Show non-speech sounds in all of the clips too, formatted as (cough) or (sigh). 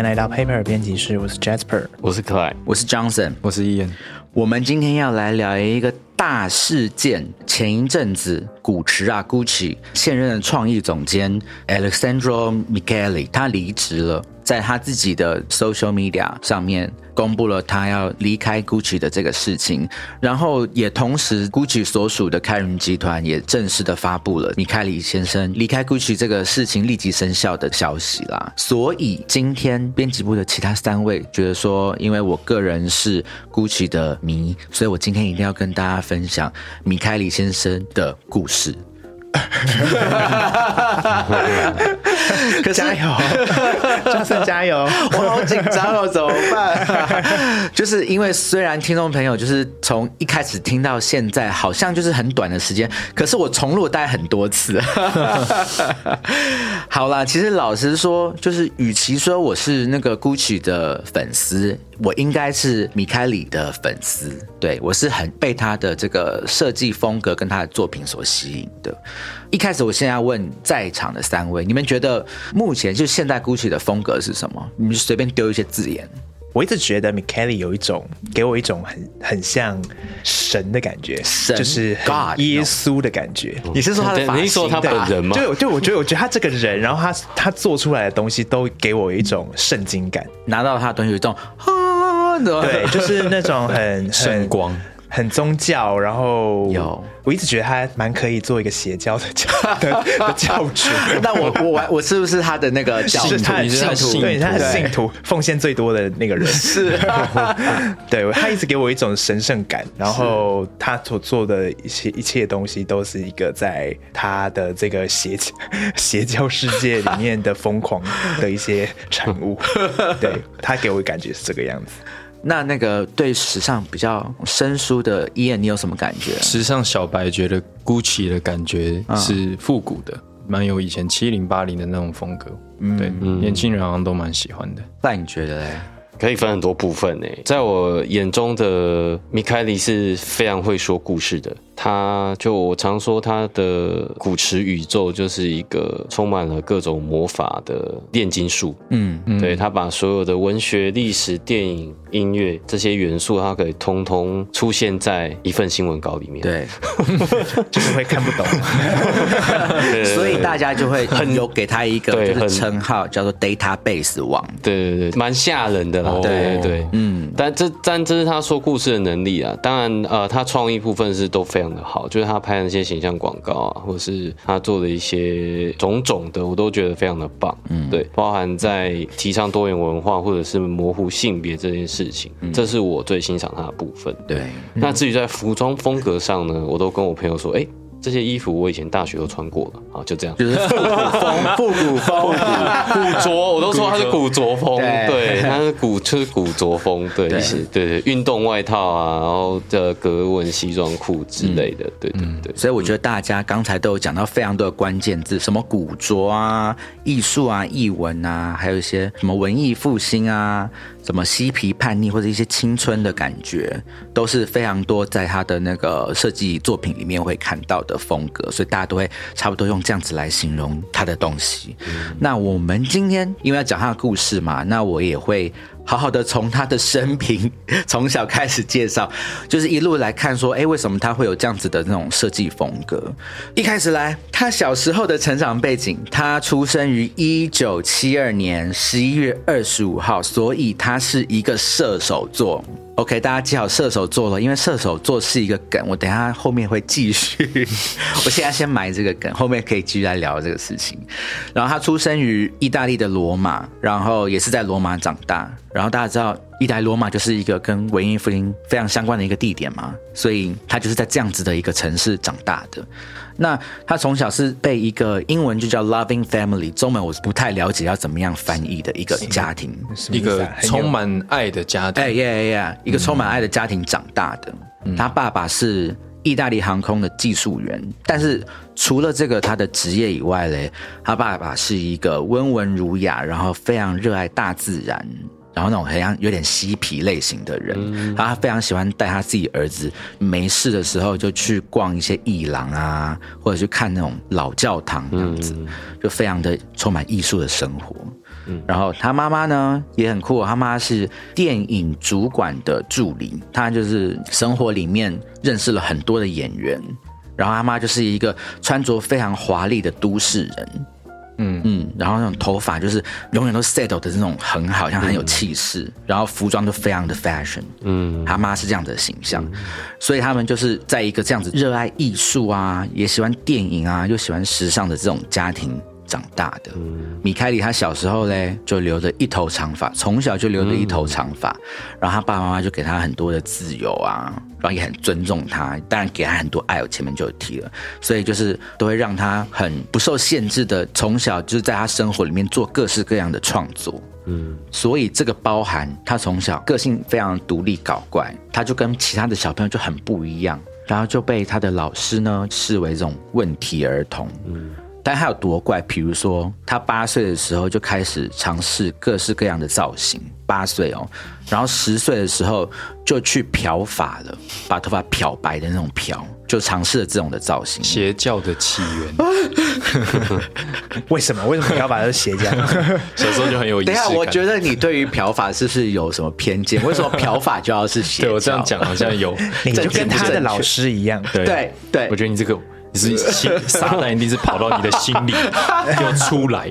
迎来到 Paper 编辑室，我是 Jasper，我是 Clyde，我是 Johnson，我是 Ian。我们今天要来聊一个大事件。前一阵子，古驰啊，Gucci 现任的创意总监 Alessandro Michele 他离职了，在他自己的 social media 上面公布了他要离开 Gucci 的这个事情，然后也同时 Gucci 所属的开云集团也正式的发布了米开里先生离开 Gucci 这个事情立即生效的消息啦。所以今天编辑部的其他三位觉得说，因为我个人是 Gucci 的迷，所以我今天一定要跟大家分享米开里先生的故事。加油，张森加油！我好紧张哦，怎么办？(laughs) 就是因为虽然听众朋友就是从一开始听到现在，好像就是很短的时间，可是我重录带很多次。(laughs) 好啦，其实老实说，就是与其说我是那个 Gucci 的粉丝，我应该是米开里的粉丝。对我是很被他的这个设计风格跟他的作品所吸引的。一开始，我现在要问在场的三位，你们觉得目前就现代 Gucci 的风格是什么？你们随便丢一些字眼。我一直觉得 Michele 有一种给我一种很很像神的感觉，就是 God 耶稣的感觉。你是说他的发型？你是说他本人吗？就就我觉得，我觉得他这个人，然后他他做出来的东西都给我一种圣经感。拿到他的东西有一种啊，对，就是那种很圣光。很宗教，然后有，我一直觉得他蛮可以做一个邪教的教的 (laughs) 教主。那我我我是不是他的那个教徒？他信徒，对，他是信徒，奉献最多的那个人。是，(laughs) 对他一直给我一种神圣感，然后他所做的一些一切东西都是一个在他的这个邪邪教世界里面的疯狂的一些产物。对他给我感觉是这个样子。那那个对时尚比较生疏的伊恩，你有什么感觉？时尚小白觉得 Gucci 的感觉是复古的，蛮有以前七零八零的那种风格。对，年轻人好像都蛮喜欢的。那你觉得嘞？可以分很多部分诶，在我眼中的米凯利是非常会说故事的。他就我常说他的古驰宇宙就是一个充满了各种魔法的炼金术。嗯，对他把所有的文学、历史、电影、音乐这些元素，他可以通通出现在一份新闻稿里面。对，(laughs) 就是会看不懂，(laughs) (laughs) 所以大家就会很有给他一个就是称号叫做 database 王。对对对，蛮吓人的啦。对对对，嗯，但这但这是他说故事的能力啊。当然，呃，他创意部分是都非常。的好，就是他拍的那些形象广告啊，或者是他做的一些种种的，我都觉得非常的棒。嗯，对，包含在提倡多元文化或者是模糊性别这件事情，这是我最欣赏他的部分。对，那至于在服装风格上呢，我都跟我朋友说，哎。这些衣服我以前大学都穿过了，啊，就这样，就是复古风，复古风，古着，我都说它是古着风，对，它是古，就是古着风，对，对。对，运动外套啊，然后的格纹西装裤之类的，对对对。所以我觉得大家刚才都有讲到非常多的关键字，什么古着啊、艺术啊、艺文啊，还有一些什么文艺复兴啊。什么嬉皮叛逆或者一些青春的感觉，都是非常多在他的那个设计作品里面会看到的风格，所以大家都会差不多用这样子来形容他的东西。那我们今天因为要讲他的故事嘛，那我也会。好好的从他的生平 (laughs) 从小开始介绍，就是一路来看说，哎，为什么他会有这样子的那种设计风格？一开始来，他小时候的成长背景，他出生于一九七二年十一月二十五号，所以他是一个射手座。OK，大家记好射手座了，因为射手座是一个梗，我等下后面会继续。(laughs) 我现在先埋这个梗，后面可以继续来聊这个事情。然后他出生于意大利的罗马，然后也是在罗马长大。然后大家知道，意大利罗马就是一个跟文艺复兴非常相关的一个地点嘛，所以他就是在这样子的一个城市长大的。那他从小是被一个英文就叫 loving family，中文我是不太了解要怎么样翻译的一个家庭，一个充满爱的家庭。哎呀呀呀，一个充满爱的家庭长大的。他爸爸是意大利航空的技术员，但是除了这个他的职业以外嘞，他爸爸是一个温文儒雅，然后非常热爱大自然。然后那种很像有点嬉皮类型的人，他非常喜欢带他自己儿子没事的时候就去逛一些艺廊啊，或者去看那种老教堂这样子，就非常的充满艺术的生活。然后他妈妈呢也很酷，他妈是电影主管的助理，他就是生活里面认识了很多的演员，然后他妈就是一个穿着非常华丽的都市人。嗯嗯，然后那种头发就是永远都 settle 的这种很好，像很有气势，然后服装都非常的 fashion。嗯，他妈是这样的形象，所以他们就是在一个这样子热爱艺术啊，也喜欢电影啊，又喜欢时尚的这种家庭。长大的。米开里，他小时候嘞就留着一头长发，从小就留着一头长发，然后他爸爸妈妈就给他很多的自由啊，然后也很尊重他，当然给他很多爱，我前面就有提了，所以就是都会让他很不受限制的，从小就是在他生活里面做各式各样的创作，嗯，所以这个包含他从小个性非常独立搞怪，他就跟其他的小朋友就很不一样，然后就被他的老师呢视为这种问题儿童，嗯。但他有多怪？比如说，他八岁的时候就开始尝试各式各样的造型，八岁哦，然后十岁的时候就去漂发了，把头发漂白的那种漂，就尝试了这种的造型。邪教的起源？(laughs) 为什么？为什么漂发是邪教？小时候就很有意思。等下，我觉得你对于漂发是不是有什么偏见？为什么漂发就要是邪教？(laughs) 对我这样讲好像有，(laughs) 你就跟他的老师一样。对对，我觉得你这个。你是心撒旦一定是跑到你的心里 (laughs) 要出来，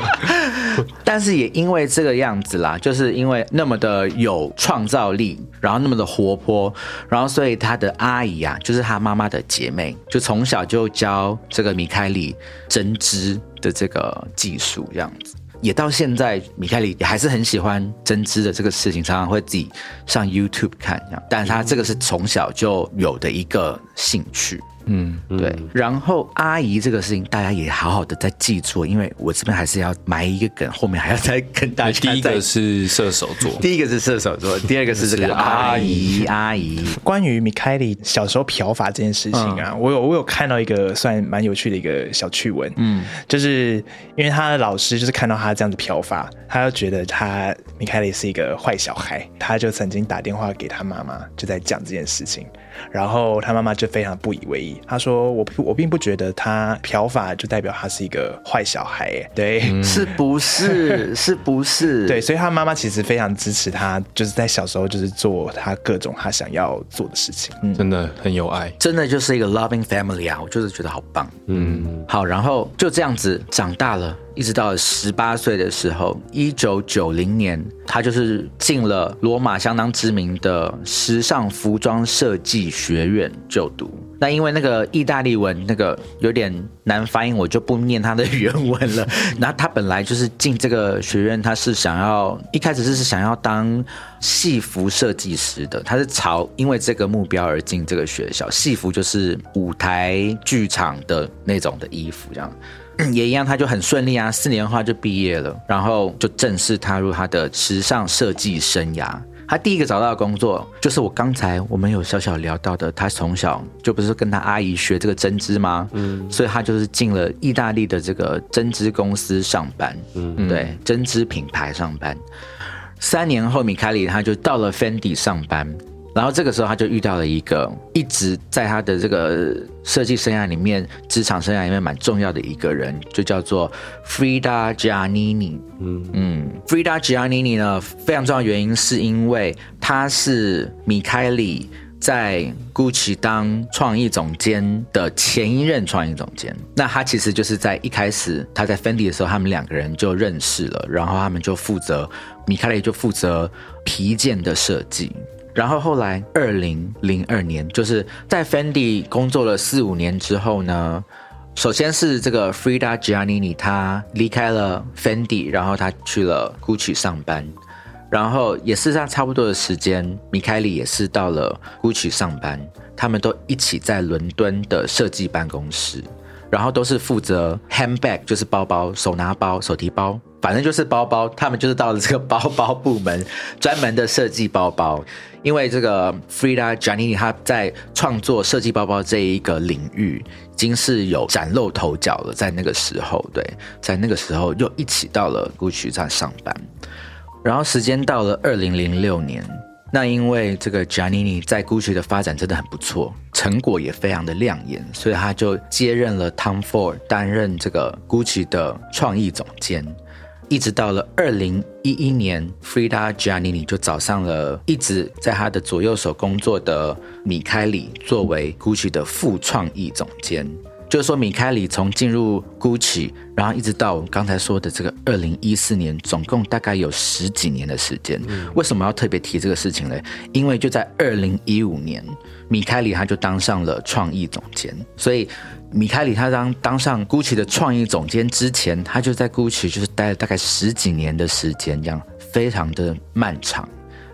(laughs) 但是也因为这个样子啦，就是因为那么的有创造力，然后那么的活泼，然后所以他的阿姨啊，就是他妈妈的姐妹，就从小就教这个米开里针织的这个技术，这样子。也到现在，米开里也还是很喜欢针织的这个事情，常常会自己上 YouTube 看，这样。但是他这个是从小就有的一个兴趣。嗯，对。然后阿姨这个事情，大家也好好的在记住，因为我这边还是要埋一个梗，后面还要再跟大家。(laughs) 第一个是射手座，第一个是射手座，第二个是这个阿姨。阿姨，关于米开里小时候漂发这件事情啊，我有我有看到一个算蛮有趣的一个小趣闻。嗯，就是因为他的老师就是看到他这样子漂发，他就觉得他米开里是一个坏小孩，他就曾经打电话给他妈妈，就在讲这件事情。然后他妈妈就非常不以为意，他说：“我我并不觉得他漂发就代表他是一个坏小孩，对，是不是？(laughs) 是不是？对，所以他妈妈其实非常支持他，就是在小时候就是做他各种他想要做的事情，真的很有爱，真的就是一个 loving family 啊，我就是觉得好棒，嗯，好，然后就这样子长大了。”一直到十八岁的时候，一九九零年，他就是进了罗马相当知名的时尚服装设计学院就读。那因为那个意大利文那个有点难发音，我就不念他的原文了。那他本来就是进这个学院，他是想要一开始是想要当戏服设计师的，他是朝因为这个目标而进这个学校。戏服就是舞台剧场的那种的衣服，这样。也一样，他就很顺利啊，四年的话就毕业了，然后就正式踏入他的时尚设计生涯。他第一个找到的工作就是我刚才我们有小小聊到的，他从小就不是跟他阿姨学这个针织吗？嗯，所以他就是进了意大利的这个针织公司上班，嗯，对，针织品牌上班。三年后，米开里他就到了 Fendi 上班。然后这个时候，他就遇到了一个一直在他的这个设计生涯里面、职场生涯里面蛮重要的一个人，就叫做 Frida Giannini。嗯嗯，Frida Giannini 呢，非常重要的原因是因为他是米开里在 Gucci 当创意总监的前一任创意总监。那他其实就是在一开始他在 Fendi 的时候，他们两个人就认识了，然后他们就负责米开里就负责皮件的设计。然后后来，二零零二年，就是在 Fendi 工作了四五年之后呢，首先是这个 Frida Giannini，他离开了 Fendi，然后他去了 Gucci 上班，然后也是在差不多的时间，米开里也是到了 Gucci 上班，他们都一起在伦敦的设计办公室，然后都是负责 handbag，就是包包、手拿包、手提包。反正就是包包，他们就是到了这个包包部门，(laughs) 专门的设计包包。因为这个 Frida j a n i n i 他在创作设计包包这一个领域，已经是有崭露头角了。在那个时候，对，在那个时候又一起到了 Gucci 站上班。然后时间到了二零零六年，那因为这个 Giannini 在 Gucci 的发展真的很不错，成果也非常的亮眼，所以他就接任了 Tom Ford 担任这个 Gucci 的创意总监。一直到了二零一一年，Frida Giannini 就找上了一直在他的左右手工作的米开里作为 Gucci 的副创意总监。就是说，米开里从进入 Gucci，然后一直到我刚才说的这个二零一四年，总共大概有十几年的时间。为什么要特别提这个事情呢？因为就在二零一五年，米开里他就当上了创意总监，所以。米开里他当当上 GUCCI 的创意总监之前，他就在 GUCCI 就是待了大概十几年的时间，这样非常的漫长。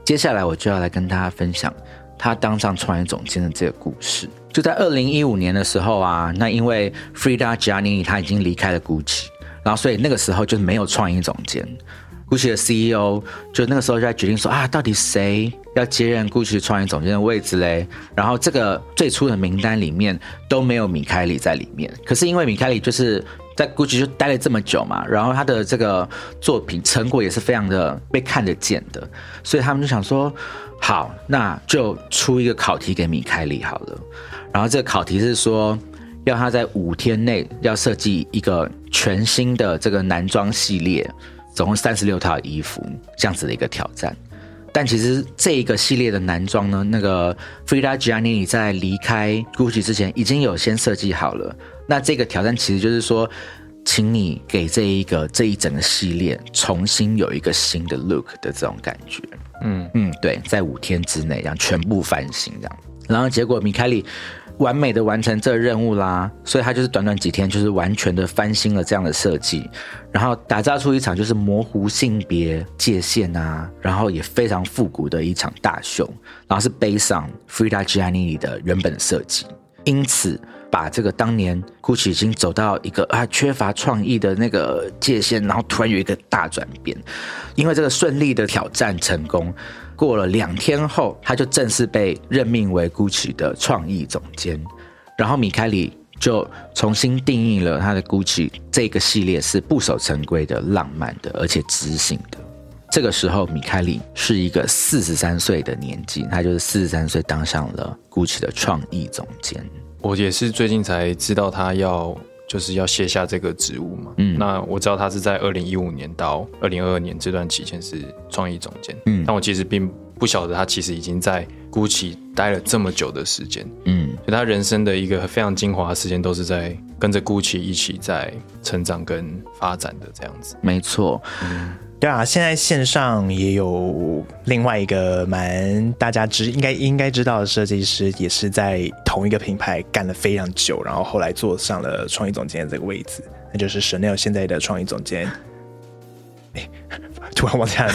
接下来我就要来跟大家分享他当上创意总监的这个故事。就在二零一五年的时候啊，那因为 Frida Giannini 他已经离开了 GUCCI，然后所以那个时候就没有创意总监。GUCCI 的 CEO 就那个时候就在决定说啊，到底谁要接任 GUCCI 创意总监的位置嘞？然后这个最初的名单里面都没有米开里在里面。可是因为米开里就是在 GUCCI 就待了这么久嘛，然后他的这个作品成果也是非常的被看得见的，所以他们就想说，好，那就出一个考题给米开里好了。然后这个考题是说，要他在五天内要设计一个全新的这个男装系列。总共三十六套衣服，这样子的一个挑战。但其实这一个系列的男装呢，那个 Frida Giannini 在离开 Gucci 之前已经有先设计好了。那这个挑战其实就是说，请你给这一个这一整个系列重新有一个新的 look 的这种感觉。嗯嗯，对，在五天之内让全部翻新这样。然后结果米开里。完美的完成这个任务啦，所以他就是短短几天，就是完全的翻新了这样的设计，然后打造出一场就是模糊性别界限啊，然后也非常复古的一场大秀，然后是背上 Frida Giannini 的原本设计，因此把这个当年 Gucci 已经走到一个啊缺乏创意的那个界限，然后突然有一个大转变，因为这个顺利的挑战成功。过了两天后，他就正式被任命为 GUCCI 的创意总监。然后米开里就重新定义了他的 GUCCI 这个系列是不守成规的、浪漫的，而且知性的。这个时候，米开里是一个四十三岁的年纪，他就是四十三岁当上了 GUCCI 的创意总监。我也是最近才知道他要。就是要卸下这个职务嘛。嗯，那我知道他是在二零一五年到二零二二年这段期间是创意总监。嗯，但我其实并不晓得他其实已经在 GUCCI 待了这么久的时间。嗯，就他人生的一个非常精华的时间都是在跟着 GUCCI 一起在成长跟发展的这样子。没错。嗯。对啊，现在线上也有另外一个蛮大家知应该应该知道的设计师，也是在同一个品牌干了非常久，然后后来坐上了创意总监这个位置，那就是 Chanel 现在的创意总监。(laughs) 突然忘记了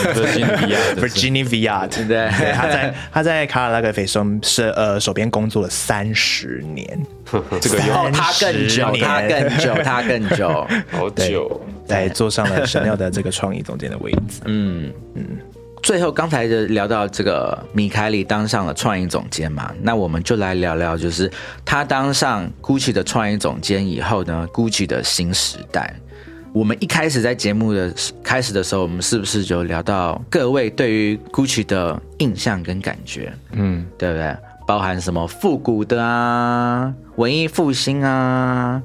，Virginia Viard，(laughs) 对。对？他在他在卡尔拉格菲松是呃手边工作了三十年，(laughs) 这个他更久，他更久，他更久，好久，在坐上了 Chanel 的这个创意总监的位置。(laughs) 嗯嗯。最后刚才就聊到这个米凯里当上了创意总监嘛，那我们就来聊聊，就是他当上 GUCCI 的创意总监以后呢，GUCCI 的新时代。我们一开始在节目的开始的时候，我们是不是就聊到各位对于 Gucci 的印象跟感觉？嗯，对不对？包含什么复古的啊，文艺复兴啊，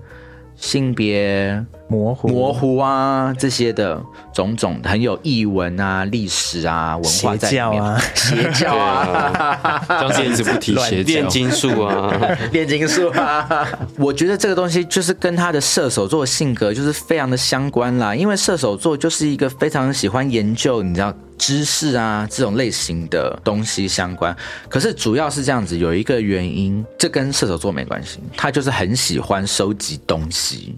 性别。模糊模糊啊，这些的种种很有译文啊、历史啊、文化在里面。邪教啊，张先一直不提邪教。炼金术啊，炼金术啊。我觉得这个东西就是跟他的射手座性格就是非常的相关啦，因为射手座就是一个非常喜欢研究，你知道知识啊这种类型的东西相关。可是主要是这样子，有一个原因，这跟射手座没关系，他就是很喜欢收集东西。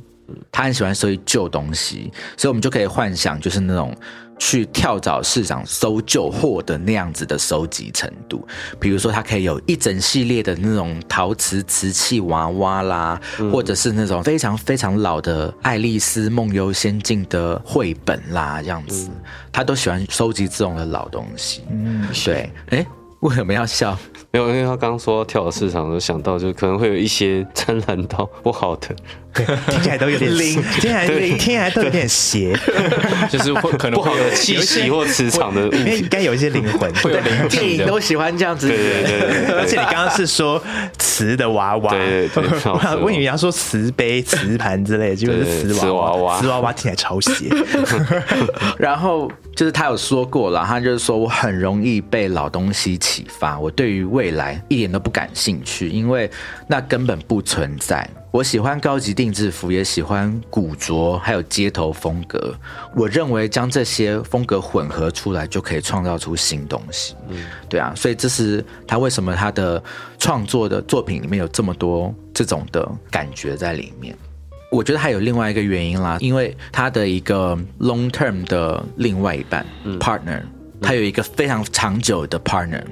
他很喜欢收集旧东西，所以我们就可以幻想，就是那种去跳蚤市场搜旧货的那样子的收集程度。比如说，他可以有一整系列的那种陶瓷瓷器娃娃啦，或者是那种非常非常老的《爱丽丝梦游仙境》的绘本啦，这样子，他都喜欢收集这种的老东西。嗯，对，哎。(laughs) 为什么要笑？没有，因为他刚说跳蚤市场，就想到就可能会有一些沾染到不好的听起来都有点灵听起来听起来都有点邪，(laughs) 就是会可能不好会有的气息或磁场的物因为应。该有一些灵魂。会有灵电。影都喜欢这样子，对对对而且你刚刚是说瓷的娃娃，对对对我以为你要说瓷杯、(laughs) 瓷盘之类的，结果是瓷瓷娃娃瓷娃娃听起来超邪。然后就是他有说过了，他就是说我很容易被老东西启发，我对于未来一点都不感兴趣，因为那根本不存在。我喜欢高级定制服，也喜欢古着，还有街头风格。我认为将这些风格混合出来，就可以创造出新东西。嗯，对啊，所以这是他为什么他的创作的作品里面有这么多这种的感觉在里面。我觉得还有另外一个原因啦，因为他的一个 long term 的另外一半、partner，他有一个非常长久的 partner，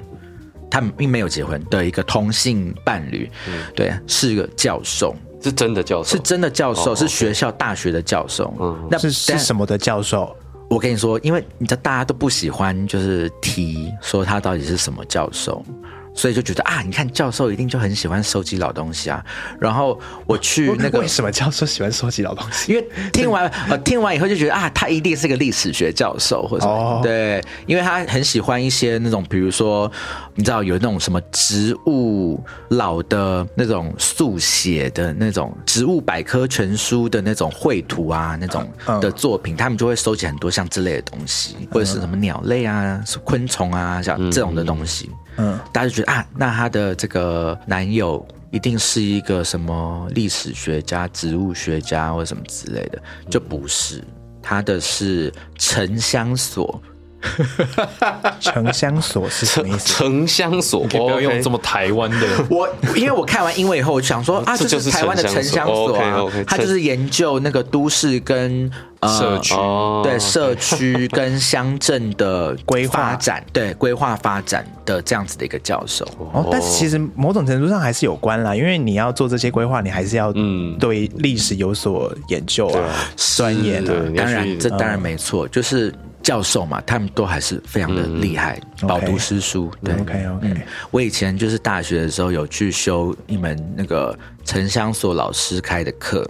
他们并没有结婚的一个同性伴侣，对，是个教授，是真的教授，是真的教授，哦是学校大学的教授。嗯那是是什么的教授？我跟你说，因为你知道大家都不喜欢就是提说他到底是什么教授，所以就觉得啊，你看教授一定就很喜欢收集老东西啊。然后我去那个为什么教授喜欢收集老东西？因为听完呃听完以后就觉得啊，他一定是个历史学教授或者什么、哦。对，因为他很喜欢一些那种，比如说你知道有那种什么植物老的那种速写的那种植物百科全书的那种绘图啊，那种嗯。的作品，他们就会收集很多像之类的东西，或者是什么鸟类啊、昆虫啊，像这种的东西。嗯，大家就觉得啊，那她的这个男友一定是一个什么历史学家、植物学家或什么之类的，就不是，他的是沉香所。(laughs) 城乡所是什么意思？城乡所，可以不要用这么台湾的。(laughs) 我因为我看完英文以后，我就想说 (laughs) 啊，这这就是是台湾的城城乡乡所所啊他就是研究那个都市跟呃社区哦对社区跟乡镇的规划发展，对规划发展的这样子的一个教授。哦，但是其实某种程度上还是有关啦，因为你要做这些规划，你还是要嗯对历史有所研究啊，钻研啊。当然这当然没错，就是教授嘛，他们都还是非常的厉害，饱读诗书。对。OK OK，我以前就是大学的时候有去修一门那个城乡所老师开的课，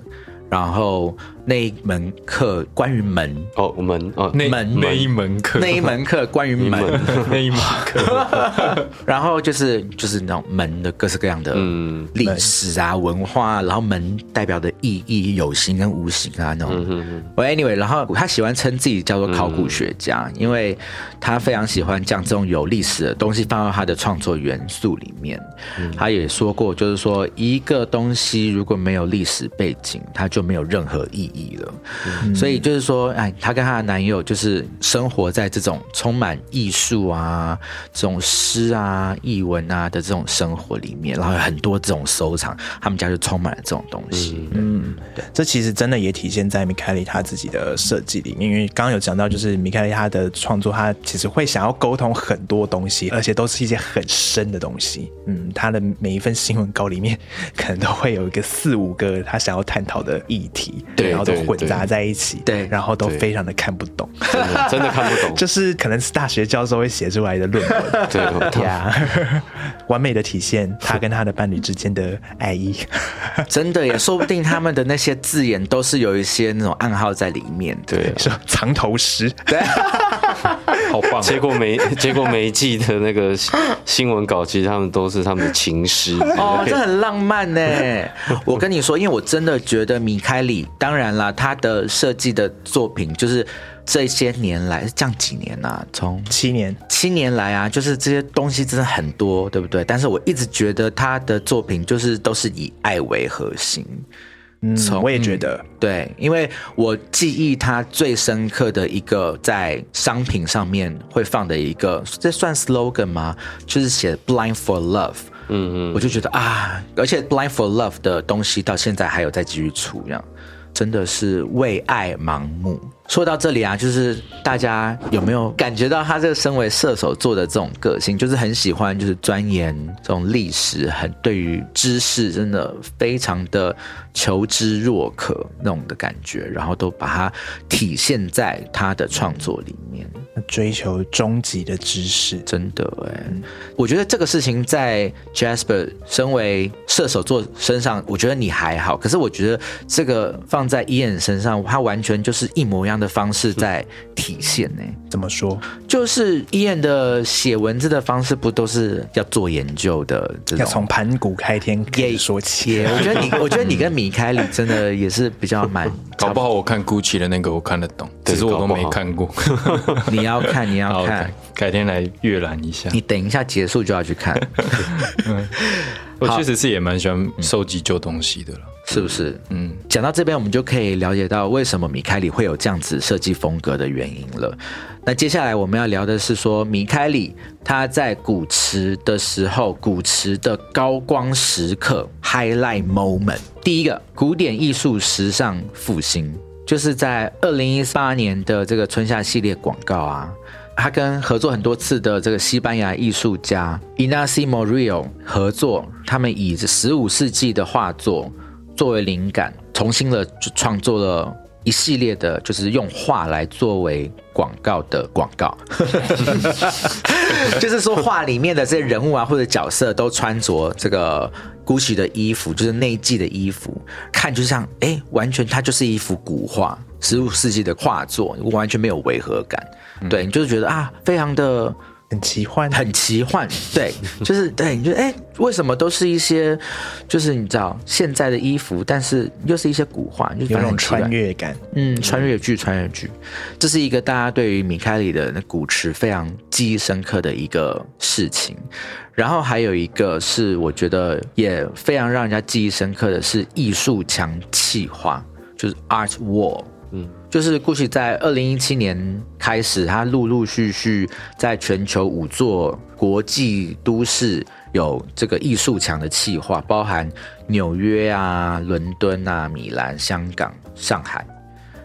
然后那一门课关于门，哦，我们哦，那门那一门课，那一门课关于门，(laughs) 那一门课，(laughs) 然后就是就是那种门的各式各样的嗯。历史啊、文化啊，然后门代表的意义有形跟无形啊那种。我 anyway，然后他喜欢称自己叫做考古学家，因为他非常喜欢将这种有历史的东西放到他的创作元素里面。他也说过，就是说一个东西如果没有历史背景，它就没有任何意义了。所以就是说，哎，她跟她的男友就是生活在这种充满艺术啊、这种诗啊、译文啊的这种生活里面，然后有很多这种收藏，他们家就充满了这种东西。嗯，对这其实真的也体现在米凯利他自己的设计里面，因为刚刚有讲到，就是米凯利他的创作，他其实会想要沟通很多东西，而且都是一些很深的东西。嗯，他的每一份新闻稿里面，(laughs) 可能都会有一个四五个他想要探讨的议题，对然后都混杂在一起，对。然后都非常的看不懂，真的真的看不懂，(laughs) 就是可能是大学教授会写出来的论文。(laughs) 对，呀，(laughs) 完美的体现他跟他的伴侣之间的爱意。真的也说不定他们的那些字眼都是有一些那种暗号在里面。对。啊，说藏头诗，好棒！结果每 (laughs) 结果每一季的那个新闻稿，其实他们都是他们的情诗。(laughs) 哦，这很浪漫呢。(laughs) 我跟你说，因为我真的觉得米开里，当然啦，他的设计的作品就是这些年来，这样几年呐、从七年，七年来啊，就是这些东西真的很多，对不对？但是我一直觉得他的作品就是都是以爱为核心。嗯，我也觉得，对，因为我记忆它最深刻的一个在商品上面会放的一个，这算 slogan 吗？就是写 “blind for love”。嗯嗯，我就觉得啊，而且 “blind for love” 的东西到现在还有在继续出，这样真的是为爱盲目。说到这里啊，就是大家有没有感觉到他这个身为射手座的这种个性，就是很喜欢就是钻研这种历史，很对于知识真的非常的求知若渴那种的感觉，然后都把它体现在他的创作里面，追求终极的知识，真的哎，我觉得这个事情在 Jasper 身为射手座身上，我觉得你还好，可是我觉得这个放在 Ian 身上，他完全就是一模一样的方式在体现呢。怎么说？就是 Ian 的写文字的方式，不都是要做研究的？要从盘古开天说起。我觉得你，(laughs) 我觉得你跟米开里真的也是比较蛮。(laughs) 搞不好我看 Gucci 的那个我看得懂，只是我都没看过。(laughs) 你要看，你要看，改天来阅览一下。你等一下结束就要去看。我确实是也蛮喜欢收集旧东西的了，是不是？嗯，讲到这边，我们就可以了解到为什么米开里会有这样子设计风格的原因了。那接下来我们要聊的是说，米开里他在古驰的时候，古驰的高光时刻 （highlight moment）。第一个，古典艺术时尚复兴，就是在二零一八年的这个春夏系列广告啊。他跟合作很多次的这个西班牙艺术家 Inacio Morillo 合作，他们以十五世纪的画作作为灵感，重新的创作了一系列的，就是用画来作为广告的广告。(laughs) 就是说，画里面的这些人物啊，或者角色都穿着这个 Gucci 的衣服，就是那一季的衣服，看就像哎，完全它就是一幅古画，十五世纪的画作，完全没有违和感。对你就是觉得啊，非常的很奇幻，很奇幻。对，(laughs) 就是对，你觉得哎，为什么都是一些，就是你知道现在的衣服，但是又是一些古画，就有种穿越感。嗯，穿越剧，穿越剧，这是一个大家对于米开里的那古驰非常记忆深刻的一个事情。然后还有一个是我觉得也非常让人家记忆深刻的是艺术墙气化，就是 Art Wall。嗯。就是 GUCCI 在二零一七年开始，它陆陆续续在全球五座国际都市有这个艺术墙的企划，包含纽约啊、伦敦啊、米兰、香港、上海，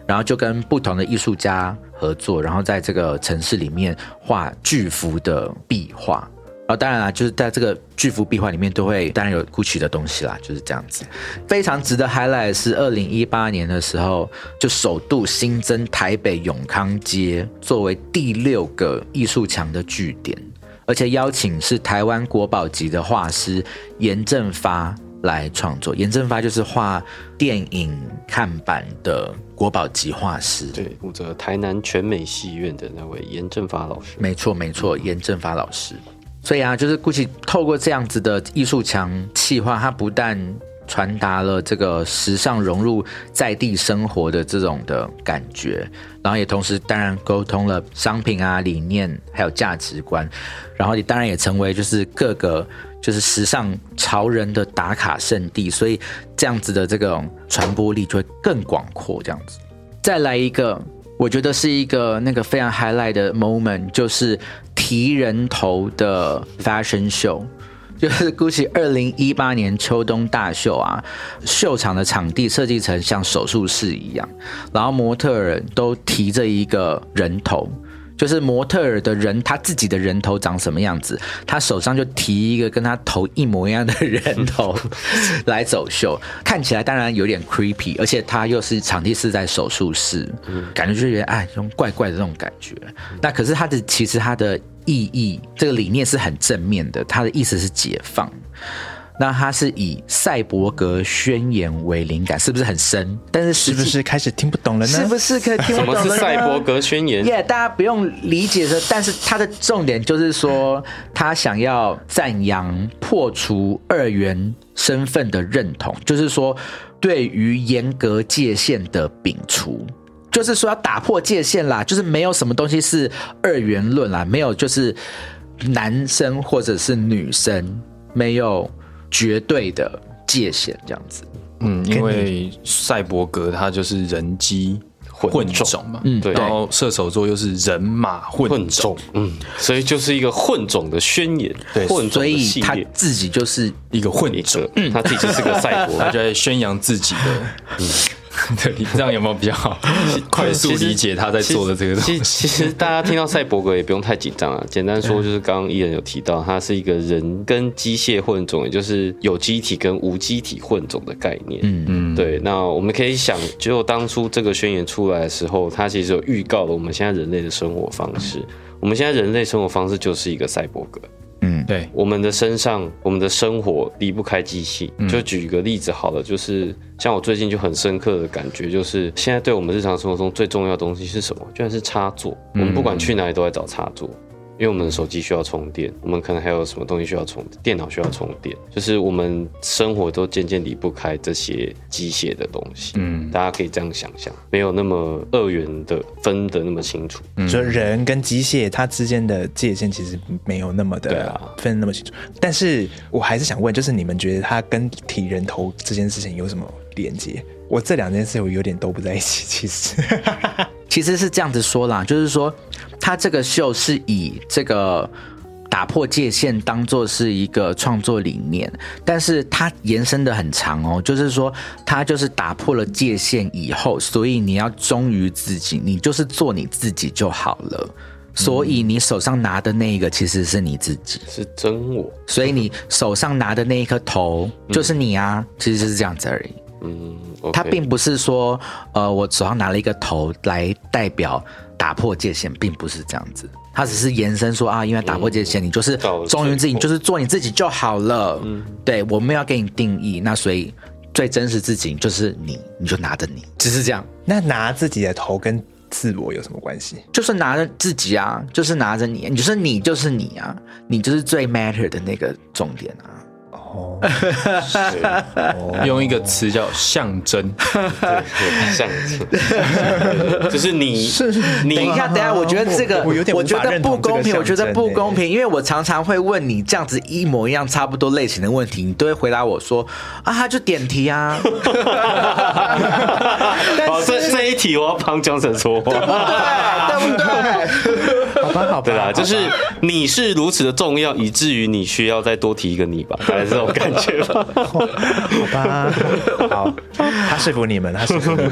然后就跟不同的艺术家合作，然后在这个城市里面画巨幅的壁画。当然啦，就是在这个巨幅壁画里面都会当然有 GUCCI 的东西啦，就是这样子。非常值得 highlight 是二零一八年的时候，就首度新增台北永康街作为第六个艺术墙的据点，而且邀请是台湾国宝级的画师严正发来创作。严正发就是画电影看板的国宝级画师，对，负责台南全美戏院的那位严正发老师。没错，没错，严正发老师。所以啊，就是 GUCCI 透过这样子的艺术墙企划，它不但传达了这个时尚融入在地生活的这种的感觉，然后也同时当然沟通了商品啊理念还有价值观，然后也当然也成为就是各个就是时尚潮人的打卡圣地，所以这样子的这种传播力就会更广阔。这样子，再来一个。我觉得是一个那个非常 highlight 的 moment，就是提人头的 fashion show，就是 GUCCI 二零一八年秋冬大秀啊，秀场的场地设计成像手术室一样，然后模特儿都提着一个人头。就是模特儿的人，他自己的人头长什么样子，他手上就提一个跟他头一模一样的人头 (laughs) 来走秀，看起来当然有点 creepy，而且他又是场地是在手术室，感觉就觉得哎，这种怪怪的这种感觉。那可是他的其实他的意义，这个理念是很正面的，他的意思是解放。那它是以赛博格宣言为灵感，是不是很深？但是是不是开始听不懂了呢？是不是可以听不懂了？什么是赛博格宣言？耶，大家不用理解的。但是它的重点就是说，他想要赞扬破除二元身份的认同，就是说对于严格界限的摒除，就是说要打破界限啦，就是没有什么东西是二元论啦，没有就是男生或者是女生，没有。绝对的界限，这样子。嗯，因为赛博格他就是人机混种嘛，嗯，对。然后射手座又是人马混种，嗯，所以就是一个混种的宣言，对，混种的系列，自己就是一个混者，他自己就是个赛博，(laughs) 他就在宣扬自己的。(laughs) 对，这样有没有比较好？快速理解他在做的这个东西。其实大家听到赛博格也不用太紧张啊，简单说就是刚刚伊人有提到，它是一个人跟机械混种，也就是有机体跟无机体混种的概念。嗯嗯，对。那我们可以想，就当初这个宣言出来的时候，它其实有预告了我们现在人类的生活方式。我们现在人类生活方式就是一个赛博格。嗯，对，我们的身上，我们的生活离不开机器。就举一个例子好了，就是像我最近就很深刻的感觉，就是现在对我们日常生活中最重要的东西是什么？居然是插座。我们不管去哪里都在找插座。因为我们的手机需要充电，我们可能还有什么东西需要充，电脑需要充电，就是我们生活都渐渐离不开这些机械的东西。嗯，大家可以这样想象，没有那么二元的分得那么清楚。所以人跟机械它之间的界限其实没有那么的分得那么清楚。但是我还是想问，就是你们觉得它跟体人头这件事情有什么连接？我这两件事我有点都不在一起，其实。其实是这样子说啦，就是说，他这个秀是以这个打破界限当做是一个创作理念，但是它延伸的很长哦，就是说，他就是打破了界限以后，所以你要忠于自己，你就是做你自己就好了。所以你手上拿的那一个其实是你自己，是真我。所以你手上拿的那一颗头就是你啊，其实就是这样子而已。嗯。他并不是说，呃，我手上拿了一个头来代表打破界限，并不是这样子。他只是延伸说啊，因为打破界限，你就是忠于自己，就是做你自己就好了。嗯，对，我们要给你定义，那所以最真实自己就是你，你就拿着你，只是这样。那拿自己的头跟自我有什么关系？就是拿着自己啊，就是拿着你，你就是你，就是你啊，你就是最 matter 的那个重点啊。哦，用一个词叫象征，象征，就是你，你。等一下，等一下，我觉得这个，我有点，我觉得不公平，我觉得不公平，因为我常常会问你这样子一模一样、差不多类型的问题，你都会回答我说啊，他就点题啊。(laughs) 好，这这一题我要帮江神说话，对不对？好对啦，就是你是如此的重要，以至于你需要再多提一个你吧，大概是？(laughs) 感觉吧，好吧，好，他说服你们，他说服你们。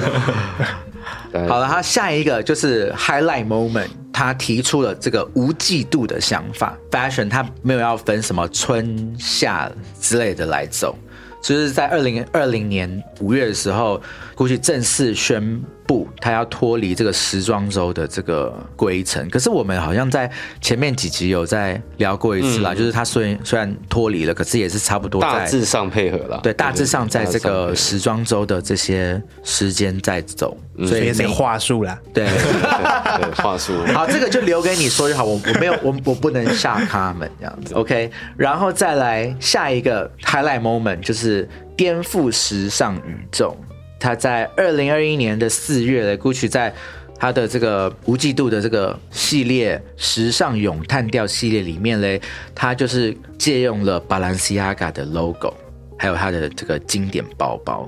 好了，他下一个就是 highlight moment，他提出了这个无季度的想法，fashion 他没有要分什么春夏之类的来走。就是在二零二零年五月的时候，GUCCI 正式宣布他要脱离这个时装周的这个规程。可是我们好像在前面几集有在聊过一次啦，就是他虽然虽然脱离了，可是也是差不多大致上配合了。对，大致上在这个时装周的这些时间在走，所以是话术啦。对，(laughs) 话术。(laughs) 好，这个就留给你说就好。我我没有我我不能吓他们这样子。OK，然后再来下一个 highlight moment 就是。是颠覆时尚宇宙。他在二零二一年的四月嘞，GUCCI 在他的这个无季度的这个系列时尚咏叹调系列里面嘞，他就是借用了 Balenciaga 的 logo，还有他的这个经典包包。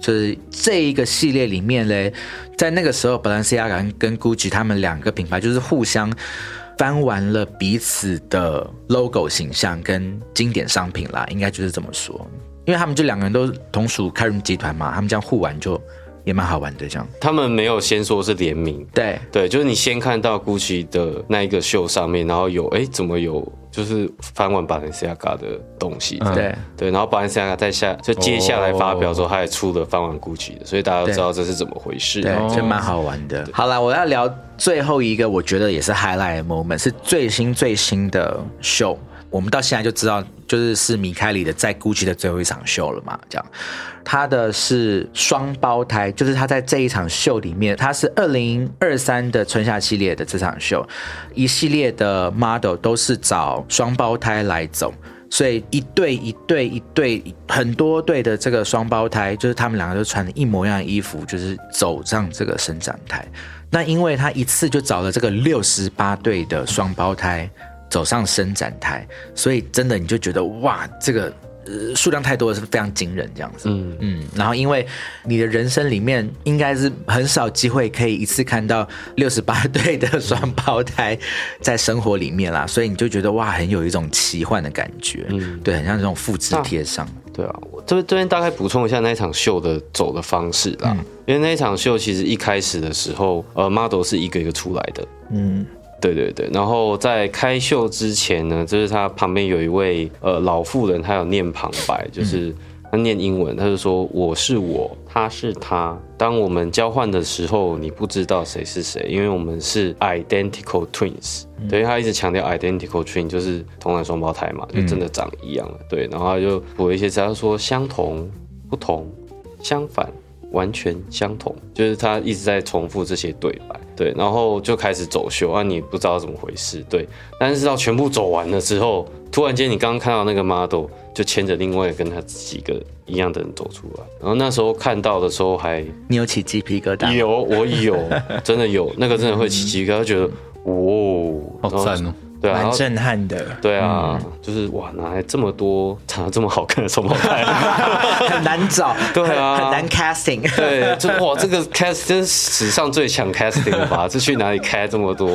就是这一个系列里面嘞，在那个时候，Balenciaga 跟 GUCCI 他们两个品牌就是互相翻完了彼此的 logo 形象跟经典商品啦，应该就是这么说。因为他们这两个人都同属开云集团嘛，他们这样互玩就也蛮好玩的。这样，他们没有先说是联名，对。对，就是你先看到 GUCCI 的那一个秀上面，然后有哎怎么有就是翻完 Balenciaga 的东西，对。对，然后 Balenciaga 在下就接下来发表之后，他也出了翻完 GUCCI 的，所以大家都知道这是怎么回事，对，就蛮好玩的。好了，我要聊最后一个，我觉得也是 highlight moment，是最新最新的秀。我们到现在就知道，就是是米开里的在 GUCCI 的最后一场秀了嘛？这样，他的是双胞胎，就是他在这一场秀里面，他是二零二三的春夏系列的这场秀，一系列的 model 都是找双胞胎来走，所以一对一对一对很多对的这个双胞胎，就是他们两个都穿的一模一样的衣服，就是走上这个伸展台。那因为他一次就找了这个六十八对的双胞胎。走上伸展台，所以真的你就觉得哇，这个呃数量太多了，是非常惊人这样子。嗯嗯，然后因为你的人生里面应该是很少机会可以一次看到六十八 (laughs) 对的双胞胎在生活里面啦，所以你就觉得哇，很有一种奇幻的感觉。嗯，对，很像这种复制贴上。对啊，我这这边大概补充一下那一场秀的走的方式啦，因为那一场秀其实一开始的时候，呃，model 是一个一个出来的。嗯。对对对，然后在开秀之前呢，就是他旁边有一位呃老妇人，她有念旁白，就是她念英文，她就说我是我，他是他。当我们交换的时候，你不知道谁是谁，因为我们是 identical twins。对，他一直强调 identical twin 就是同卵双胞胎嘛，就真的长一样了。对，然后他就补了一些词，他说相同、不同、相反。完全相同，就是他一直在重复这些对白，对，然后就开始走秀啊，你不知道怎么回事，对，但是到全部走完了之后，突然间你刚刚看到那个 model 就牵着另外跟他几个一样的人走出来，然后那时候看到的时候还你有起鸡皮疙瘩？有，我有，真的有，那个真的会起鸡皮疙瘩，觉得哇，好赞哦。对啊，蛮震撼的。对啊，就是哇，哪来这么多长得这么好看的双胞胎？(laughs) 很难找。对啊，很难 casting。对，就哇，这个 cast 真是史上最强 casting 吧？(laughs) 这去哪里开这么多、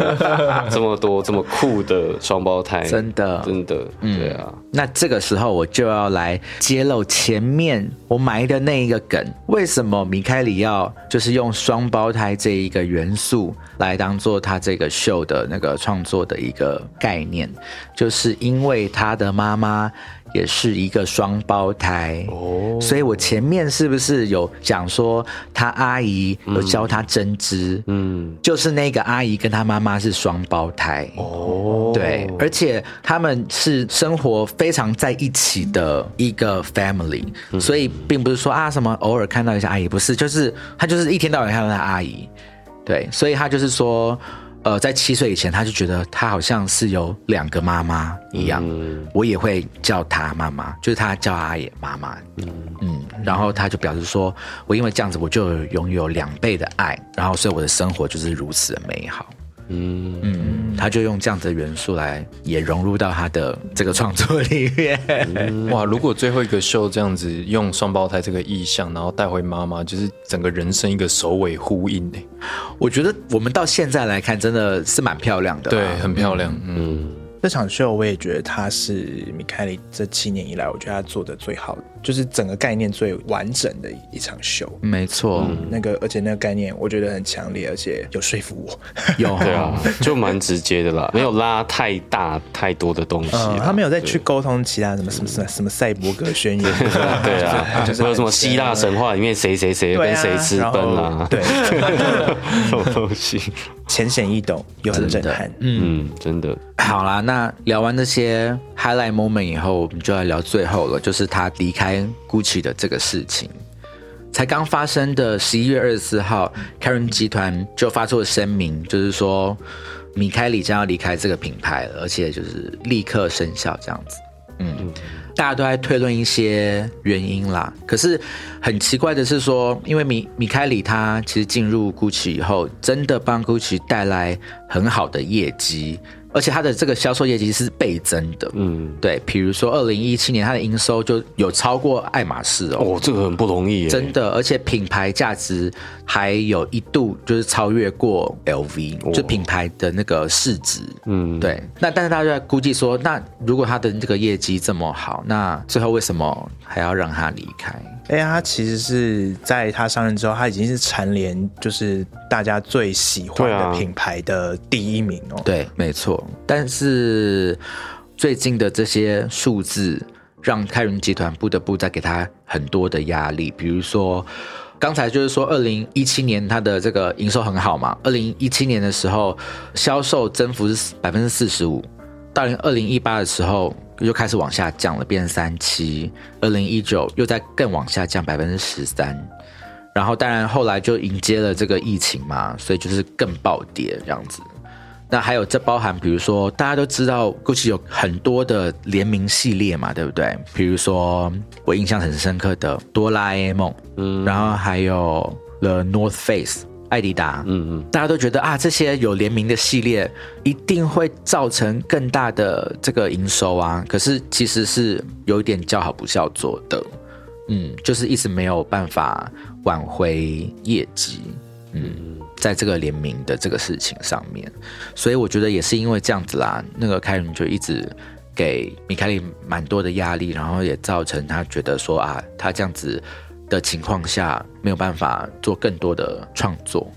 这么多、这么酷的双胞胎？真的，真的，对啊。那这个时候我就要来揭露前面我埋的那一个梗：为什么米开里要就是用双胞胎这一个元素来当做他这个秀的那个创作的一个？概念，就是因为他的妈妈也是一个双胞胎。哦，所以我前面是不是有讲说他阿姨有教他针织？嗯，就是那个阿姨跟他妈妈是双胞胎。哦，对，而且他们是生活非常在一起的一个 family，所以并不是说啊什么偶尔看到一下阿姨，不是，就是他就是一天到晚看到他阿姨，对，所以他就是说。呃，在七岁以前，他就觉得他好像是有两个妈妈一样，我也会叫他妈妈，就是他叫阿野妈妈，嗯，然后他就表示说，我因为这样子，我就拥有两倍的爱，然后所以我的生活就是如此的美好。嗯嗯，他就用这样的元素来也融入到他的这个创作里面。哇，如果最后一个秀这样子用双胞胎这个意象，然后带回妈妈，就是整个人生一个首尾呼应呢。我觉得我们到现在来看，真的是蛮漂亮的。对，很漂亮。嗯。这场秀我也觉得他是米开里这七年以来，我觉得他做的最好的，就是整个概念最完整的一场秀。没错，那个而且那个概念我觉得很强烈，而且有说服我。有对啊，就蛮直接的啦，(laughs) 没有拉太大太多的东西。他没有再去沟通其他什么什么什么什么赛博格宣言。(laughs) 对啊，(laughs) 就是有什么希腊神话里面谁谁谁跟谁私奔啊？对，什么东西？浅显易懂又很震撼。嗯，真的。好啦，那聊完这些 highlight moment 以后，我们就来聊最后了，就是他离开 Gucci 的这个事情。才刚发生的十一月二十四号，Karen 集团就发出了声明，就是说米开里将要离开这个品牌了，而且就是立刻生效这样子。嗯，大家都在推论一些原因啦。可是很奇怪的是说，因为米米开里他其实进入 Gucci 以后，真的帮 Gucci 带来很好的业绩。而且它的这个销售业绩是倍增的，嗯，对，比如说二零一七年它的营收就有超过爱马仕哦，哦，这个很不容易，真的，而且品牌价值还有一度就是超越过 LV，就品牌的那个市值，嗯，对，那但是大家估计说，那如果它的这个业绩这么好，那最后为什么还要让他离开？哎，他其实是在他上任之后，他已经是蝉联就是大家最喜欢的品牌的第一名哦。对，没错。但是最近的这些数字，让开云集团不得不再给他很多的压力。比如说，刚才就是说，二零一七年他的这个营收很好嘛，二零一七年的时候销售增幅是百分之四十五，到二零一八的时候。又开始往下降了，变成三七。二零一九又在更往下降百分之十三，然后当然后来就迎接了这个疫情嘛，所以就是更暴跌这样子。那还有这包含，比如说大家都知道，GUCCI 有很多的联名系列嘛，对不对？比如说我印象很深刻的哆啦 A 梦，嗯，然后还有 The North Face。艾迪达，嗯嗯，大家都觉得啊，这些有联名的系列一定会造成更大的这个营收啊。可是其实是有一点叫好不叫座的，嗯，就是一直没有办法挽回业绩，嗯，在这个联名的这个事情上面，所以我觉得也是因为这样子啦，那个凯伦就一直。给米凯利蛮多的压力，然后也造成他觉得说啊，他这样子的情况下没有办法做更多的创作。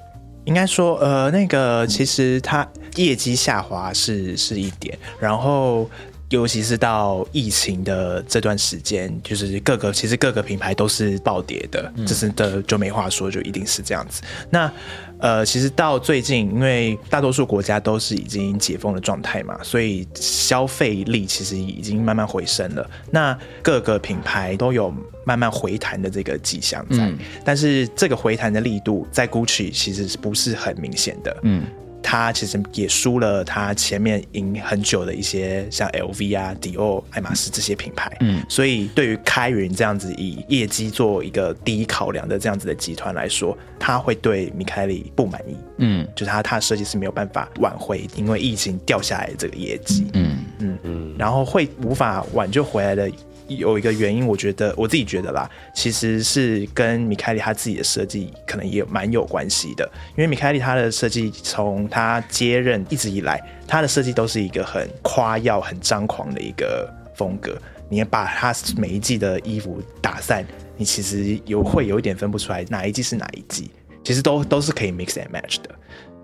应该说，呃，那个其实它业绩下滑是是一点，然后尤其是到疫情的这段时间，就是各个其实各个品牌都是暴跌的，这是的就没话说，就一定是这样子。那呃，其实到最近，因为大多数国家都是已经解封的状态嘛，所以消费力其实已经慢慢回升了。那各个品牌都有慢慢回弹的这个迹象在，但是这个回弹的力度在 Gucci 其实是不是很明显的？嗯。他其实也输了他前面赢很久的一些像 LV 啊、迪奥、爱马仕这些品牌，嗯，所以对于开云这样子以业绩做一个第一考量的这样子的集团来说，他会对米凯利不满意，嗯，就是他他的设计师没有办法挽回因为疫情掉下来的这个业绩，嗯。嗯嗯，然后会无法挽救回来的。有一个原因，我觉得我自己觉得啦，其实是跟米开利他自己的设计可能也蛮有关系的。因为米开利他的设计从他接任一直以来，他的设计都是一个很夸耀、很张狂的一个风格。你把他每一季的衣服打散，你其实有会有一点分不出来哪一季是哪一季，其实都都是可以 mix and match 的。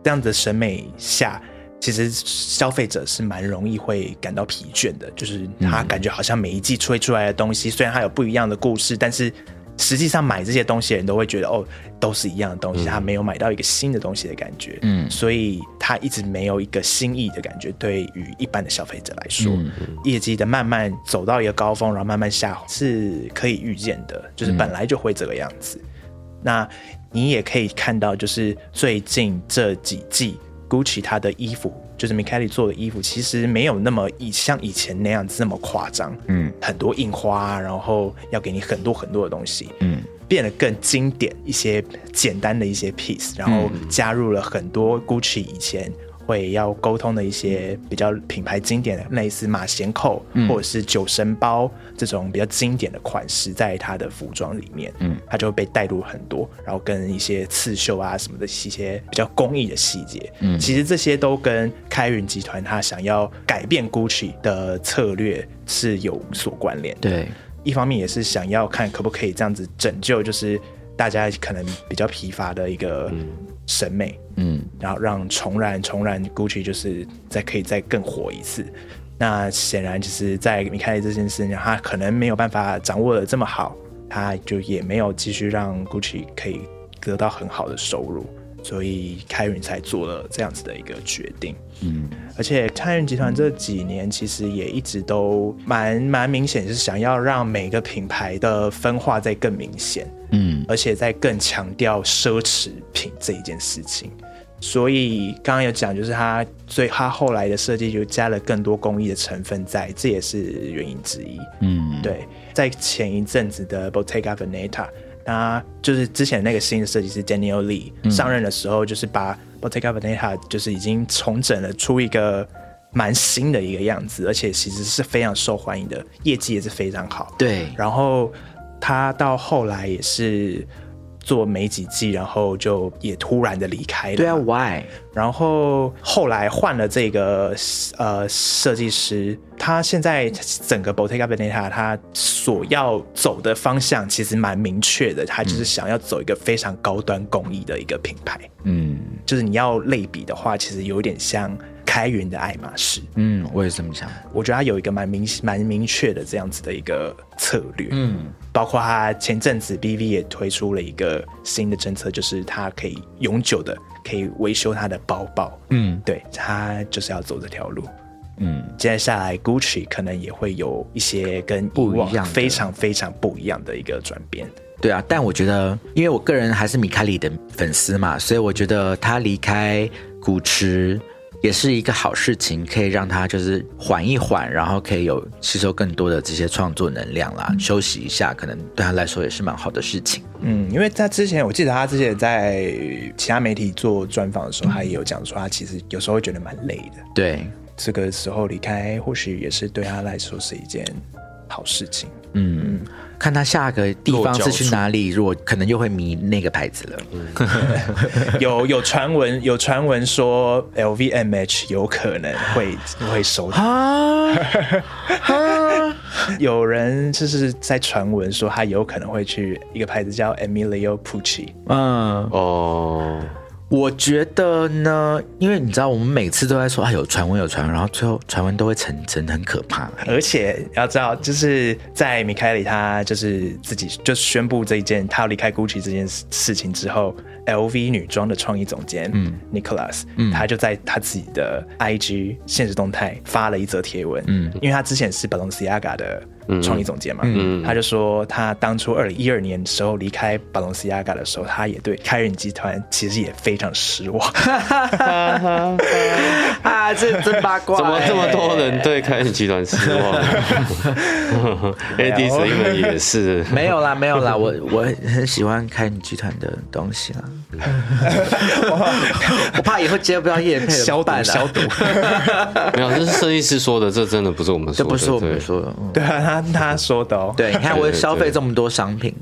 这样的审美下。其实消费者是蛮容易会感到疲倦的，就是他感觉好像每一季吹出来的东西，虽然它有不一样的故事，但是实际上买这些东西的人都会觉得哦，都是一样的东西，他没有买到一个新的东西的感觉。嗯，所以他一直没有一个新意的感觉。对于一般的消费者来说，业绩的慢慢走到一个高峰，然后慢慢下滑是可以预见的，就是本来就会这个样子。那你也可以看到，就是最近这几季。Gucci 它的衣服就是 m i c a e l 做的衣服，其实没有那么以像以前那样子那么夸张，嗯，很多印花，然后要给你很多很多的东西，嗯，变得更经典一些，简单的一些 piece，然后加入了很多 Gucci 以前。会要沟通的一些比较品牌经典的，类似马衔扣或者是酒神包这种比较经典的款式，在它的服装里面，嗯，它就会被带入很多，然后跟一些刺绣啊什么的一些比较工艺的细节，嗯，其实这些都跟开云集团它想要改变 Gucci 的策略是有所关联。对，一方面也是想要看可不可以这样子拯救，就是大家可能比较疲乏的一个。审美，嗯，然后让重燃重燃 Gucci 就是再可以再更火一次。那显然就是在米开利这件事情，他可能没有办法掌握的这么好，他就也没有继续让 Gucci 可以得到很好的收入。所以开云才做了这样子的一个决定，嗯，而且开云集团这几年其实也一直都蛮蛮明显，是想要让每个品牌的分化在更明显，嗯，而且在更强调奢侈品这一件事情。所以刚刚有讲，就是他最他后来的设计就加了更多工艺的成分在，这也是原因之一，嗯，对，在前一阵子的 Bottega Veneta。那就是之前那个新的设计师 Daniel Lee 上任的时候，就是把 Bottega Veneta 就是已经重整了出一个蛮新的一个样子，而且其实是非常受欢迎的，业绩也是非常好。对，然后他到后来也是。做没几季，然后就也突然的离开了。对啊，Why？然后后来换了这个呃设计师，他现在整个 Bottega Veneta 他所要走的方向其实蛮明确的，他就是想要走一个非常高端工艺的一个品牌。嗯，就是你要类比的话，其实有点像。开源的爱马仕，嗯，我也这么想。我觉得他有一个蛮明蛮明确的这样子的一个策略，嗯，包括他前阵子 BV 也推出了一个新的政策，就是他可以永久的可以维修他的包包，嗯，对他就是要走这条路，嗯，接下来 Gucci 可能也会有一些跟不一样、非常非常不一样的一个转变。对啊，但我觉得，因为我个人还是米卡里的粉丝嘛，所以我觉得他离开古驰。也是一个好事情，可以让他就是缓一缓，然后可以有吸收更多的这些创作能量啦，休息一下，可能对他来说也是蛮好的事情。嗯，因为他之前我记得他之前在其他媒体做专访的时候，他也有讲说他其实有时候会觉得蛮累的。对，这个时候离开或许也是对他来说是一件好事情。嗯，看他下个地方是去哪里，如果可能又会迷那个牌子了。(laughs) 有有传闻，有传闻说 LVMH 有可能会会收 (laughs) 啊。有人就是在传闻说他有可能会去一个牌子叫 Emilio Pucci。嗯哦。我觉得呢，因为你知道，我们每次都在说啊，有传闻有传闻，然后最后传闻都会成真，很可怕。而且要知道，就是在米开里他就是自己就宣布这一件他要离开 Gucci 这件事情之后，LV 女装的创意总监嗯 Nicholas，嗯，他就在他自己的 IG 现实动态发了一则贴文，嗯，因为他之前是 Balenciaga 的。创意总监嘛，嗯他就说他当初二零一二年时候离开巴隆西亚嘎的时候，他也对开人集团其实也非常失望。(laughs) 啊，这真八卦！怎么这么多人对开人集团失望？(laughs) ADS 因为也是没有啦，没有啦，我我很喜欢开人集团的东西啦。(laughs) 我怕以后接不到叶配，消毒消毒。没有，这是设计师说的，这真的不是我们说的，这不是我们说的，对啊，他。他说的哦，对，你看我消费这么多商品，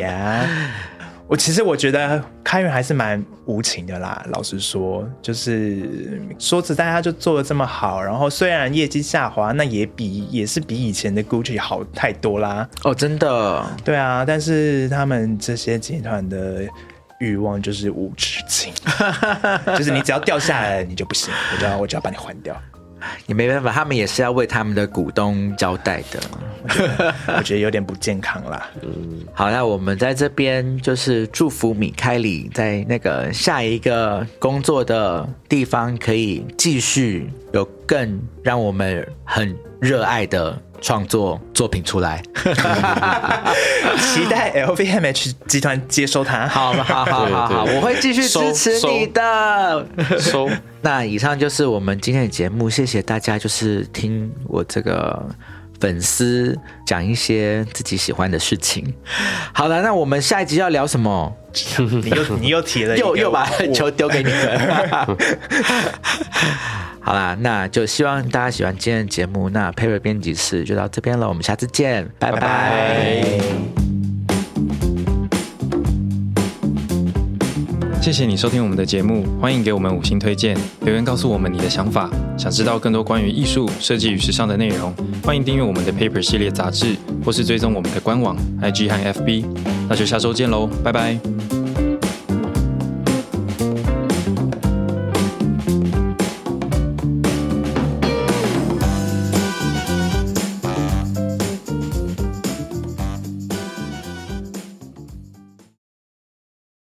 呀，(laughs) 我其实我觉得开源还是蛮无情的啦。老实说，就是说实在，他就做的这么好，然后虽然业绩下滑，那也比也是比以前的 Gucci 好太多啦。哦，真的，对啊，但是他们这些集团的欲望就是无止境，(laughs) 就是你只要掉下来，你就不行，我就要我就要把你换掉。也没办法，他们也是要为他们的股东交代的。(laughs) 我觉得有点不健康啦。嗯，好，那我们在这边就是祝福米开里在那个下一个工作的地方可以继续有更让我们很热爱的。创作作品出来，(laughs) 期待 LVMH 集团接收它。好，好，好，好，好，我会继续支持你的。收。(laughs) 那以上就是我们今天的节目，谢谢大家，就是听我这个粉丝讲一些自己喜欢的事情。好了，那我们下一集要聊什么？(laughs) 你又你又提了，(laughs) 又又把球丢给你们。(laughs) 好啦，那就希望大家喜欢今天的节目。那 Paper 编辑室就到这边了，我们下次见，拜拜。谢谢你收听我们的节目，欢迎给我们五星推荐，留言告诉我们你的想法。想知道更多关于艺术设计与时尚的内容，欢迎订阅我们的 Paper 系列杂志，或是追踪我们的官网 IG 和 FB。那就下周见喽，拜拜。